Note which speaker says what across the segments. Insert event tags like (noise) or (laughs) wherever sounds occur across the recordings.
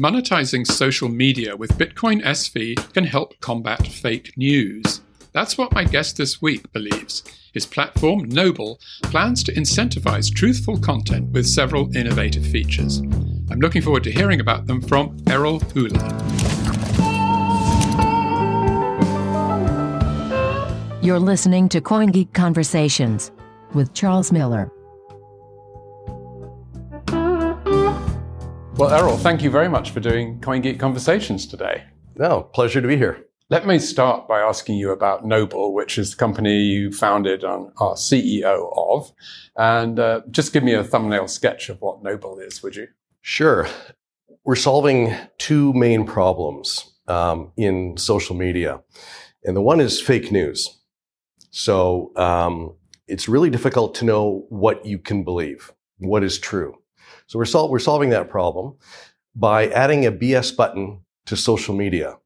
Speaker 1: monetizing social media with Bitcoin SV can help combat fake news. That's what my guest this week believes. His platform, Noble, plans to incentivize truthful content with several innovative features. I'm looking forward to hearing about them from Errol Hula.
Speaker 2: You're listening to CoinGeek Conversations with Charles Miller.
Speaker 1: Well, Errol, thank you very much for doing CoinGeek Conversations today.
Speaker 3: No, pleasure to be here.
Speaker 1: Let me start by asking you about Noble, which is the company you founded and are CEO of. And uh, just give me a thumbnail sketch of what Noble is, would you?
Speaker 3: Sure. We're solving two main problems um, in social media. And the one is fake news. So um, it's really difficult to know what you can believe, what is true. So we're, sol- we're solving that problem by adding a BS button to social media.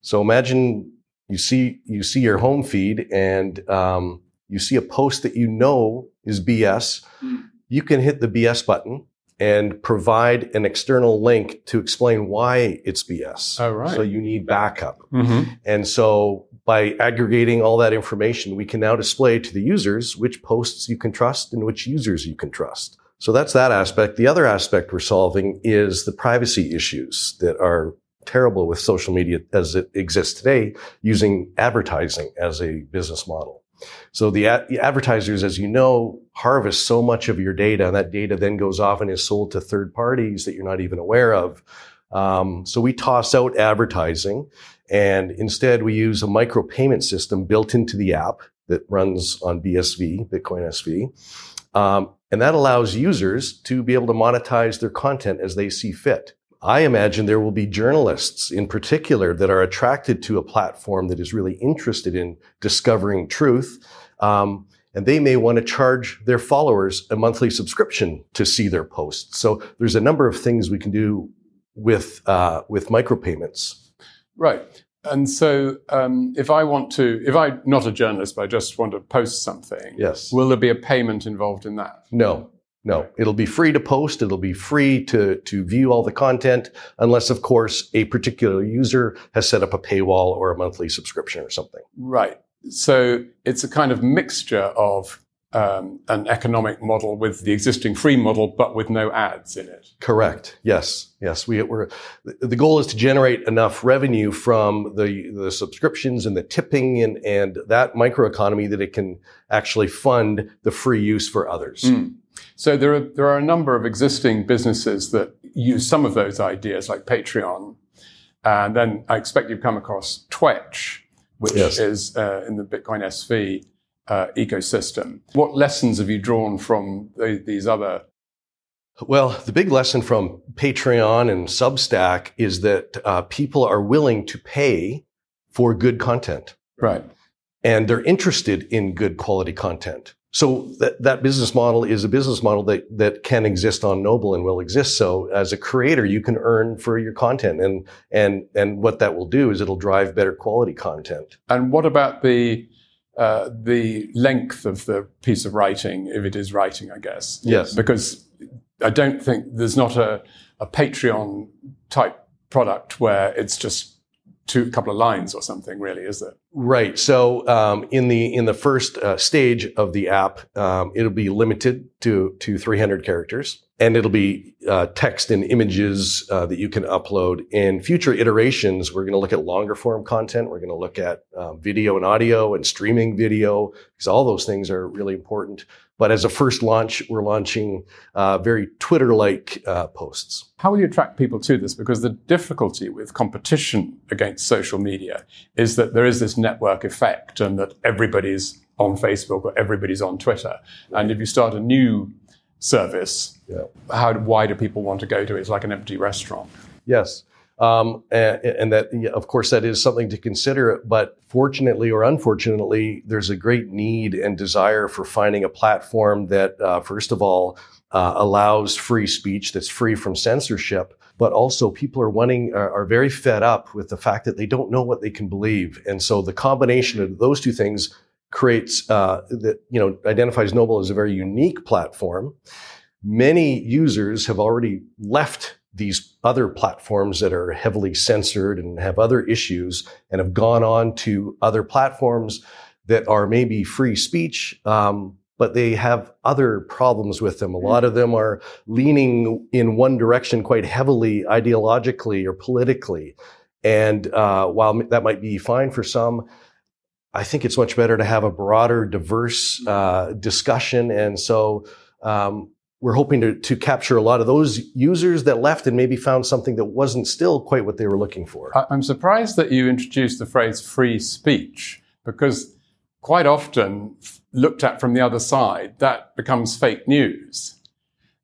Speaker 3: So imagine you see you see your home feed and um, you see a post that you know is BS. Mm. You can hit the BS button and provide an external link to explain why it's BS.
Speaker 1: Oh, right.
Speaker 3: So you need backup. Mm-hmm. And so by aggregating all that information, we can now display to the users which posts you can trust and which users you can trust. So that's that aspect. The other aspect we're solving is the privacy issues that are terrible with social media as it exists today using advertising as a business model. So the, ad- the, advertisers, as you know, harvest so much of your data, and that data then goes off and is sold to third parties that you're not even aware of. Um, so we toss out advertising, and instead we use a micro payment system built into the app that runs on BSV, Bitcoin SV. Um, and that allows users to be able to monetize their content as they see fit. I imagine there will be journalists in particular that are attracted to a platform that is really interested in discovering truth. Um, and they may want to charge their followers a monthly subscription to see their posts. So there's a number of things we can do with uh, with micropayments.
Speaker 1: Right. And so, um, if I want to, if I'm not a journalist, but I just want to post something,
Speaker 3: yes,
Speaker 1: will there be a payment involved in that?
Speaker 3: No, no, it'll be free to post. It'll be free to, to view all the content, unless, of course, a particular user has set up a paywall or a monthly subscription or something.
Speaker 1: Right. So it's a kind of mixture of um, an economic model with the existing free model, but with no ads in it.
Speaker 3: Correct. Yes. Yes. We, are the goal is to generate enough revenue from the, the subscriptions and the tipping and, and that microeconomy that it can actually fund the free use for others. Mm.
Speaker 1: So there are there are a number of existing businesses that use some of those ideas, like Patreon, and then I expect you've come across Twetch, which yes. is uh, in the Bitcoin SV uh, ecosystem. What lessons have you drawn from the, these other?
Speaker 3: Well, the big lesson from Patreon and Substack is that uh, people are willing to pay for good content.
Speaker 1: Right.
Speaker 3: And they're interested in good quality content. So that, that business model is a business model that, that can exist on Noble and will exist. So as a creator, you can earn for your content and, and, and what that will do is it'll drive better quality content.
Speaker 1: And what about the, uh, the length of the piece of writing, if it is writing, I guess?
Speaker 3: Yes.
Speaker 1: Because I don't think there's not a, a Patreon type product where it's just two a couple of lines or something really is there?
Speaker 3: Right. So um, in the in the first uh, stage of the app um, it'll be limited to to 300 characters and it'll be uh, text and images uh, that you can upload. In future iterations we're going to look at longer form content. We're going to look at um, video and audio and streaming video because all those things are really important but as a first launch, we're launching uh, very Twitter-like uh, posts.
Speaker 1: How will you attract people to this? Because the difficulty with competition against social media is that there is this network effect, and that everybody's on Facebook or everybody's on Twitter. And if you start a new service, yeah. how why do people want to go to it? It's like an empty restaurant.
Speaker 3: Yes. Um, and, and, that, of course, that is something to consider. But fortunately or unfortunately, there's a great need and desire for finding a platform that, uh, first of all, uh, allows free speech that's free from censorship. But also, people are wanting are, are very fed up with the fact that they don't know what they can believe, and so the combination of those two things creates uh, that you know identifies Noble as a very unique platform. Many users have already left these other platforms that are heavily censored and have other issues and have gone on to other platforms that are maybe free speech, um, but they have other problems with them. A lot of them are leaning in one direction quite heavily ideologically or politically. And uh, while that might be fine for some, I think it's much better to have a broader, diverse uh, discussion. And so um, we're hoping to, to capture a lot of those users that left and maybe found something that wasn't still quite what they were looking for.
Speaker 1: I'm surprised that you introduced the phrase free speech because quite often looked at from the other side, that becomes fake news.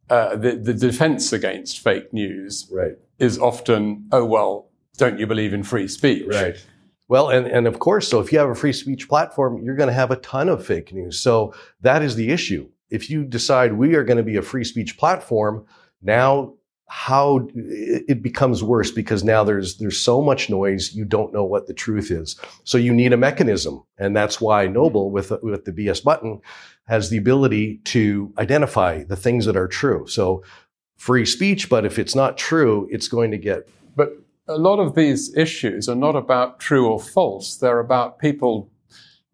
Speaker 1: Uh, the, the defense against fake news
Speaker 3: right.
Speaker 1: is often, oh, well, don't you believe in free speech?
Speaker 3: Right. Well, and, and of course, so if you have a free speech platform, you're going to have a ton of fake news. So that is the issue if you decide we are going to be a free speech platform, now how it becomes worse because now there's there's so much noise you don't know what the truth is. So you need a mechanism and that's why noble with with the bs button has the ability to identify the things that are true. So free speech but if it's not true it's going to get
Speaker 1: but a lot of these issues are not about true or false. They're about people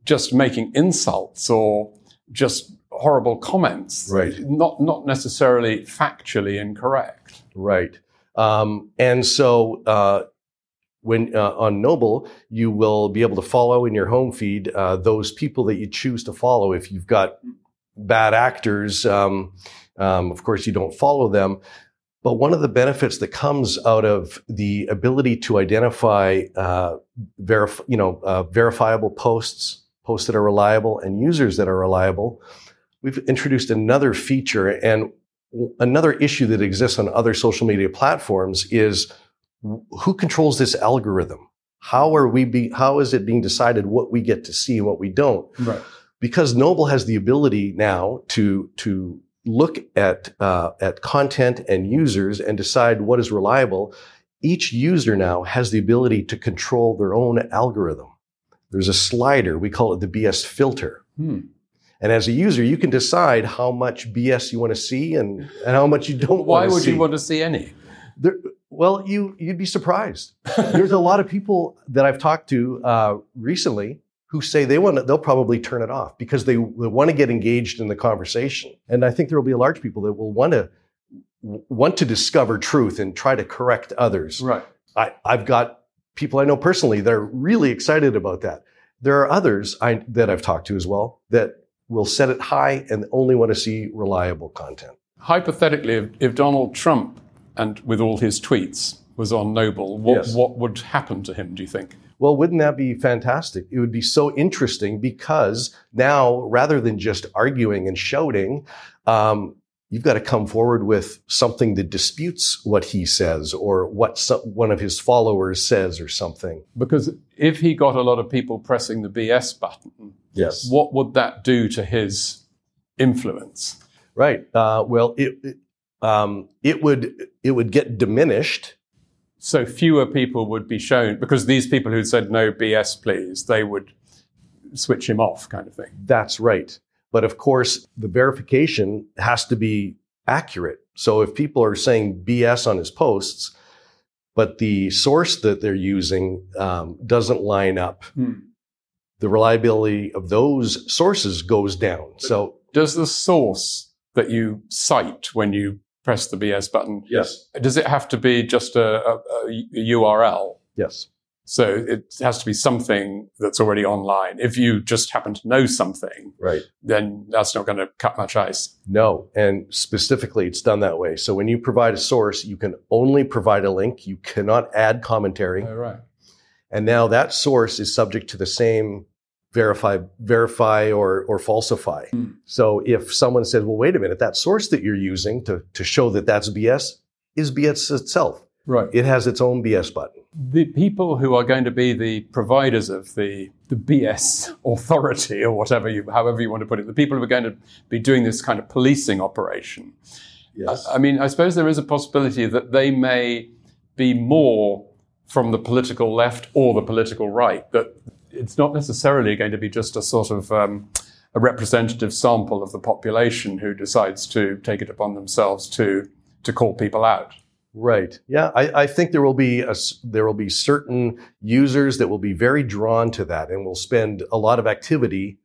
Speaker 1: just making insults or just horrible comments.
Speaker 3: Right.
Speaker 1: Not not necessarily factually incorrect.
Speaker 3: Right. Um, and so uh, when uh, on Noble, you will be able to follow in your home feed uh, those people that you choose to follow. If you've got bad actors, um, um, of course you don't follow them. But one of the benefits that comes out of the ability to identify, uh, verif- you know, uh, verifiable posts, posts that are reliable, and users that are reliable, we've introduced another feature and another issue that exists on other social media platforms is who controls this algorithm? How are we be, how is it being decided what we get to see and what we don't?
Speaker 1: Right.
Speaker 3: Because Noble has the ability now to, to look at, uh, at content and users and decide what is reliable. Each user now has the ability to control their own algorithm. There's a slider. We call it the BS filter.
Speaker 1: Hmm.
Speaker 3: And as a user, you can decide how much BS you want to see and, and how much you don't
Speaker 1: Why
Speaker 3: want to see.
Speaker 1: Why would you want to see any?
Speaker 3: There, well, you, you'd be surprised. There's a lot of people that I've talked to uh, recently who say they want to, they'll probably turn it off because they, they want to get engaged in the conversation. And I think there will be a large people that will want to want to discover truth and try to correct others.
Speaker 1: Right.
Speaker 3: I, I've got people I know personally that are really excited about that. There are others I, that I've talked to as well that will set it high and only want to see reliable content.
Speaker 1: Hypothetically, if, if Donald Trump and with all his tweets was on Noble, what,
Speaker 3: Yes.
Speaker 1: what would happen to him, do you think?
Speaker 3: Well, wouldn't that be fantastic? It would be so interesting because now, rather than just arguing and shouting, um, you've got to come forward with something that disputes what he says or what so- one of his followers says or something.
Speaker 1: Because if he got a lot of people pressing the BS button,
Speaker 3: Yes.
Speaker 1: what would that do to his influence?
Speaker 3: Right. Uh, well, it, it, um, it would it would get diminished.
Speaker 1: So fewer people would be shown because these people who said no BS, please, they would switch him off, kind of thing.
Speaker 3: That's right. But of course, the verification has to be accurate. So if people are saying BS on his posts, but the source that they're using um, doesn't line up, the reliability of those sources goes down. So
Speaker 1: Does the source that you cite when you press the BS button
Speaker 3: yes,
Speaker 1: does it have to be just a, a, a URL?
Speaker 3: yes,
Speaker 1: So it has to be something that's already online. If you just happen to know something,
Speaker 3: right.
Speaker 1: then that's not going to cut much ice.
Speaker 3: No, and specifically, it's done that way. So when you provide a source, you can only provide a link. You cannot add commentary.
Speaker 1: Oh, right.
Speaker 3: And now that source is subject to the same verify, verify or, or falsify.
Speaker 1: Hmm.
Speaker 3: So if someone says, well, wait a minute, that source that you're using to, to show that that's BS is BS itself.
Speaker 1: Right.
Speaker 3: It has its own BS button.
Speaker 1: the people who are going to be the providers of the, the BS authority or whatever you, however you want to put it, the people who are going to be doing this kind of policing operation.
Speaker 3: Yes.
Speaker 1: I mean, I suppose there is a possibility that they may be more from the political left or the political right, that it's not necessarily going to be just a sort of um, a representative sample of the population who decides to take it upon themselves to, to call people out.
Speaker 3: Right. Yeah, I, I think there will be a, there will be certain users that will be very drawn to that and will spend a lot of activity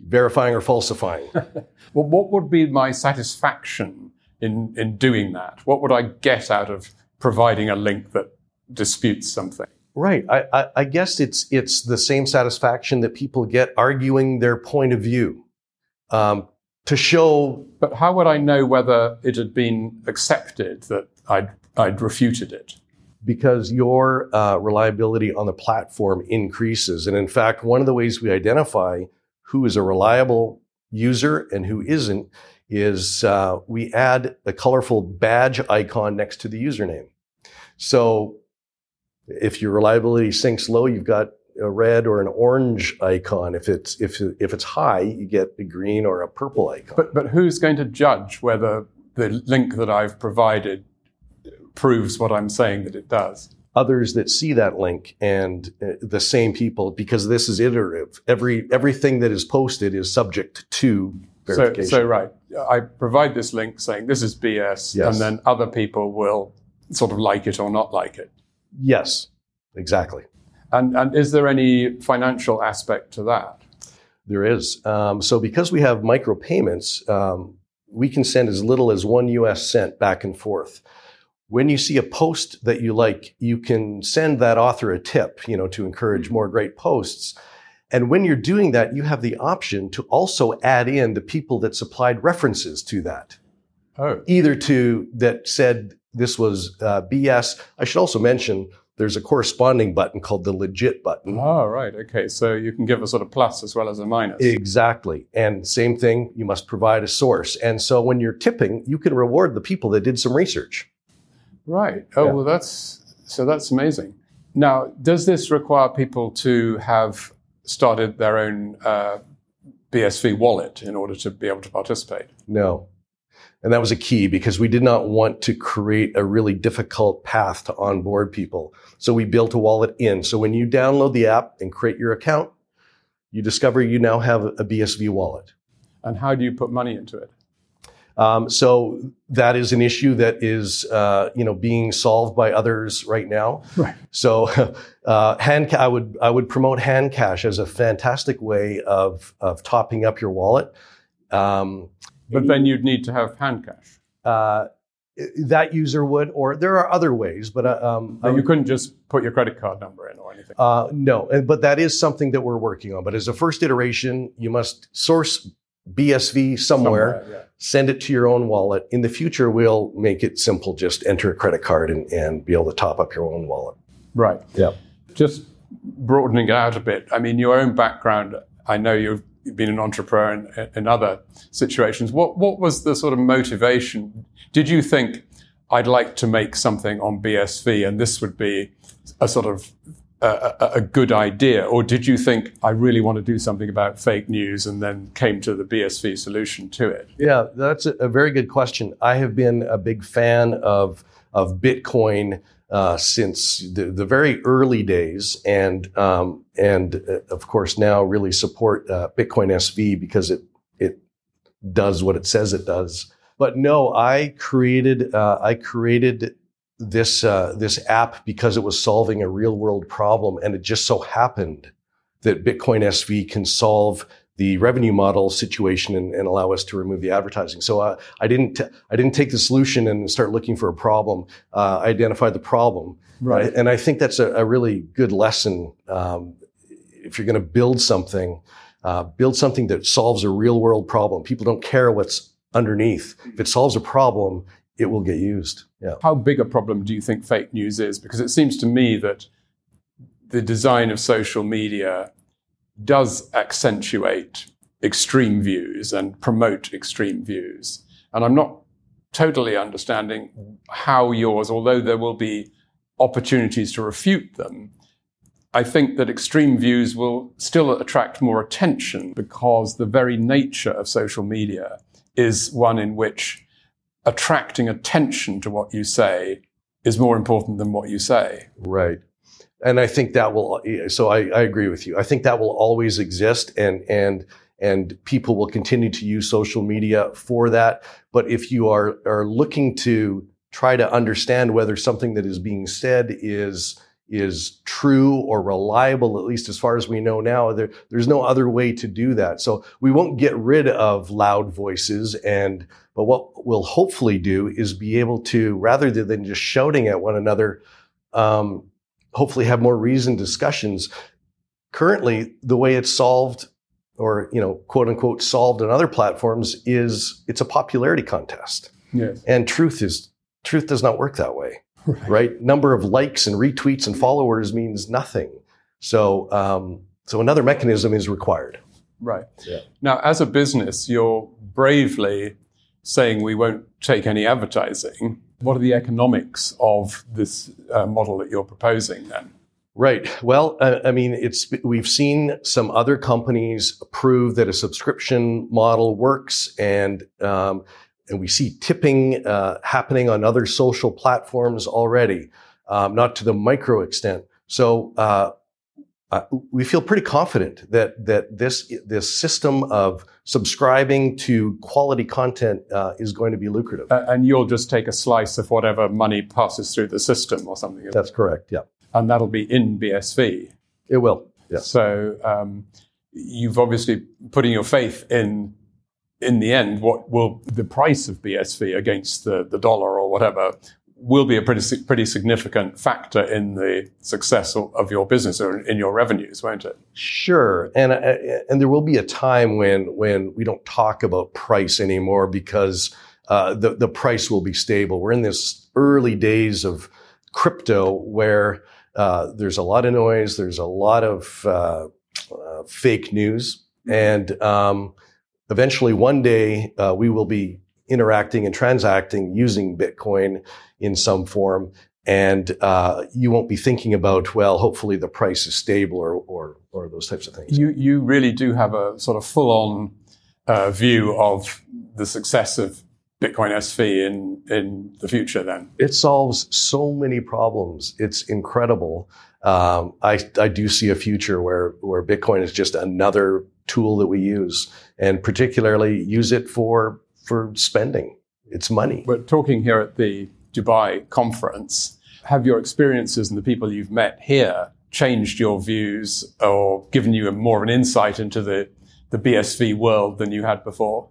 Speaker 3: verifying or falsifying. (laughs)
Speaker 1: well, what would be my satisfaction in in doing that? What would I get out of providing a link that disputes something?
Speaker 3: Right. I, I, I guess it's it's the same satisfaction that people get arguing their point of view. Um, to show.
Speaker 1: But how would I know whether it had been accepted that I'd, I'd refuted it?
Speaker 3: Because your uh, reliability on the platform increases. And in fact, one of the ways we identify who is a reliable user and who isn't is uh, we add a colorful badge icon next to the username. So if your reliability sinks low, you've got a red or an orange icon. If it's if if it's high, you get a green or a purple icon.
Speaker 1: But but who's going to judge whether the link that I've provided proves what I'm saying that it does?
Speaker 3: Others that see that link and uh, the same people, because this is iterative. Every everything that is posted is subject to verification.
Speaker 1: So, so right, I provide this link saying this is BS, yes. and then other people will sort of like it or not like it.
Speaker 3: Yes, exactly.
Speaker 1: And, and is there any financial aspect to that?
Speaker 3: There is. Um, so because we have micropayments, um, we can send as little as one US cent back and forth. When you see a post that you like, you can send that author a tip, you know, to encourage more great posts. And when you're doing that, you have the option to also add in the people that supplied references to that.
Speaker 1: Oh.
Speaker 3: Either to that said this was uh, BS. I should also mention there's a corresponding button called the legit button.
Speaker 1: Oh, right. Okay. So you can give a sort of plus as well as a minus.
Speaker 3: Exactly. And same thing, you must provide a source. And so when you're tipping, you can reward the people that did some research.
Speaker 1: Right. Oh, yeah. well, that's so that's amazing. Now, does this require people to have started their own uh, BSV wallet in order to be able to participate?
Speaker 3: No. And that was a key because we did not want to create a really difficult path to onboard people. So we built a wallet in. So when you download the app and create your account, you discover you now have a BSV wallet.
Speaker 1: And how do you put money into it?
Speaker 3: Um, so that is an issue that is, uh, you know, being solved by others right now.
Speaker 1: Right.
Speaker 3: So, (laughs) uh, hand, ca- I would, I would promote HandCash as a fantastic way of, of topping up your wallet. Um,
Speaker 1: but then you'd need to have HandCash. Uh,
Speaker 3: that user would, or there are other ways, but uh,
Speaker 1: um, but you couldn't just put your credit card number in or anything.
Speaker 3: Uh, no, but that is something that we're working on. But as a first iteration, you must source BSV somewhere, somewhere yeah. send it to your own wallet. In the future, we'll make it simple. Just enter a credit card and, and be able to top up your own wallet.
Speaker 1: Right.
Speaker 3: Yeah.
Speaker 1: Just broadening it out a bit. I mean, your own background. I know you've been an entrepreneur in, in other situations. What what was the sort of motivation? Did you think I'd like to make something on BSV and this would be a sort of a, a, good idea, or did you think I really want to do something about fake news and then came to the BSV solution to it?
Speaker 3: Yeah, that's a, a very good question. I have been a big fan of of Bitcoin uh, since the, the, very early days, and um, and uh, of course now really support uh, Bitcoin SV because it it does what it says it does. But no, I created uh, I created this uh, this app because it was solving a real world problem, and it just so happened that Bitcoin SV can solve the revenue model situation and, and, allow us to remove the advertising. So uh, I didn't t- I didn't take the solution and start looking for a problem. Uh, I identified the problem,
Speaker 1: right?
Speaker 3: And I think that's a, a really good lesson. Um, if you're going to build something, uh, build something that solves a real world problem. People don't care what's underneath. If it solves a problem, it will get used. Yeah.
Speaker 1: How big a problem do you think fake news is? Because it seems to me that the design of social media does accentuate extreme views and promote extreme views. And I'm not totally understanding how yours, although there will be opportunities to refute them, I think that extreme views will still attract more attention because the very nature of social media is one in which attracting attention to what you say is more important than what you say.
Speaker 3: Right and I think that will. So I, I, agree with you. I think that will always exist, and and and people will continue to use social media for that. But if you are are looking to try to understand whether something that is being said is is true or reliable, at least as far as we know now. There, there's no other way to do that. So we won't get rid of loud voices. And, but what we'll hopefully do is be able to, rather than just shouting at one another, um, hopefully have more reasoned discussions. Currently, the way it's solved or, you know, quote unquote solved on other platforms is it's a popularity contest.
Speaker 1: Yes.
Speaker 3: And truth is, truth does not work that way right. right? Number of likes and retweets and followers means nothing. So, um, so another mechanism is required.
Speaker 1: Right. Yeah. Now, as a business, you're bravely saying we won't take any advertising. What are the economics of this uh, model that you're proposing then?
Speaker 3: Right. Well, uh, I mean, it's we've seen some other companies prove that a subscription model works, and um, and we see tipping uh, happening on other social platforms already, um, not to the micro extent. So uh, uh, we feel pretty confident that that this this system of subscribing to quality content uh, is going to be lucrative.
Speaker 1: and you'll just take a slice of whatever money passes through the system or something.
Speaker 3: That's correct. Yeah,
Speaker 1: and that'll be in BSV.
Speaker 3: It will. Yeah.
Speaker 1: So um, you've obviously putting your faith in in the end, what will the price of BSV against the, the dollar or whatever will be a pretty pretty significant factor in the success of your business or in your revenues, won't it?
Speaker 3: Sure, and uh, and there will be a time when when we don't talk about price anymore because uh, the the price will be stable. We're in this early days of crypto where uh, there's a lot of noise, there's a lot of uh, uh, fake news, and um, eventually one day uh, we will be interacting and transacting using Bitcoin in some form. And uh, you won't be thinking about, well, hopefully the price is stable or, or, or those types of things.
Speaker 1: You, you really do have a sort of full on uh, view of the success of Bitcoin SV in, in the future then?
Speaker 3: It solves so many problems. It's incredible. Um, I, I do see a future where, where Bitcoin is just another tool that we use and particularly use it for for spending. It's money.
Speaker 1: We're talking here at the Dubai conference. Have your experiences and the people you've met here changed your views or given you a more of an insight into the, the BSV world than you had before?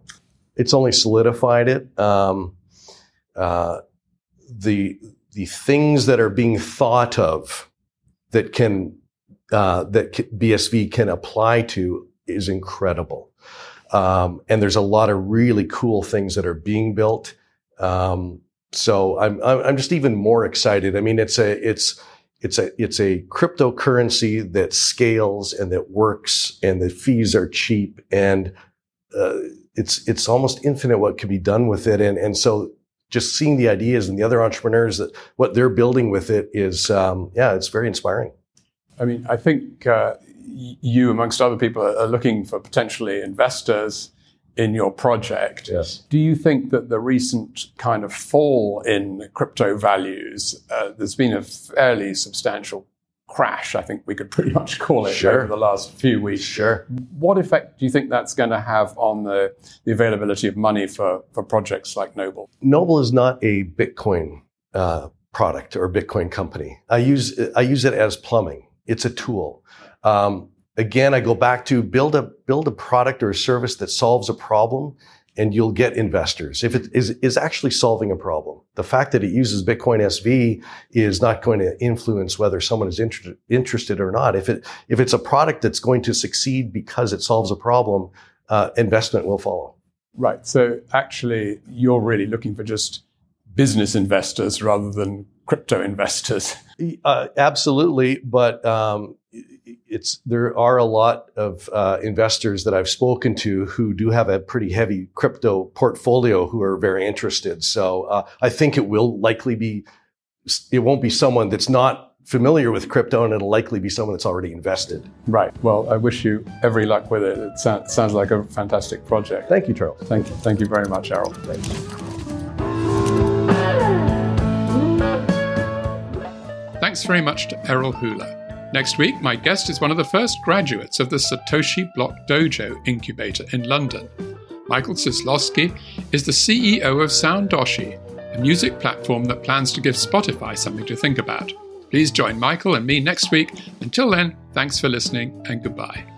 Speaker 3: It's only solidified it. Um, uh, the the things that are being thought of that can uh, that BSV can apply to is incredible. Um, and there's a lot of really cool things that are being built. Um, so I'm, I'm just even more excited. I mean, it's a, it's, it's a, it's a cryptocurrency that scales and that works and the fees are cheap and, uh, it's, it's almost infinite what can be done with it. And, and so just seeing the ideas and the other entrepreneurs that what they're building with it is, um, yeah, it's very inspiring.
Speaker 1: I mean, I think, uh, you, amongst other people, are looking for potentially investors in your project.
Speaker 3: Yes.
Speaker 1: Do you think that the recent kind of fall in crypto values, uh, there's been a fairly substantial crash, I think we could pretty (laughs) much call it
Speaker 3: sure.
Speaker 1: over the last few weeks.
Speaker 3: Sure.
Speaker 1: What effect do you think that's going to have on the, the availability of money for, for projects like Noble?
Speaker 3: Noble is not a Bitcoin uh, product or Bitcoin company. I use I use it as plumbing. It's a tool. Um, again, I go back to build a build a product or a service that solves a problem, and you'll get investors. If it is is actually solving a problem, the fact that it uses Bitcoin SV is not going to influence whether someone is inter- interested or not. If it if it's a product that's going to succeed because it solves a problem, uh, investment will follow.
Speaker 1: Right. So actually, you're really looking for just business investors rather than crypto investors. (laughs)
Speaker 3: Uh, absolutely, but um, it's there are a lot of uh, investors that I've spoken to who do have a pretty heavy crypto portfolio who are very interested. So uh, I think it will likely be it won't be someone that's not familiar with crypto, and it'll likely be someone that's already invested.
Speaker 1: Right. Well, I wish you every luck with it. It sounds, sounds like a fantastic project.
Speaker 3: Thank you, Charles.
Speaker 1: Thank you. Thank you very much, Errol. Thanks very much to Errol Hula. Next week, my guest is one of the first graduates of the Satoshi Block Dojo incubator in London. Michael Cislowski is the CEO of Soundoshi, a music platform that plans to give Spotify something to think about. Please join Michael and me next week. Until then, thanks for listening and goodbye.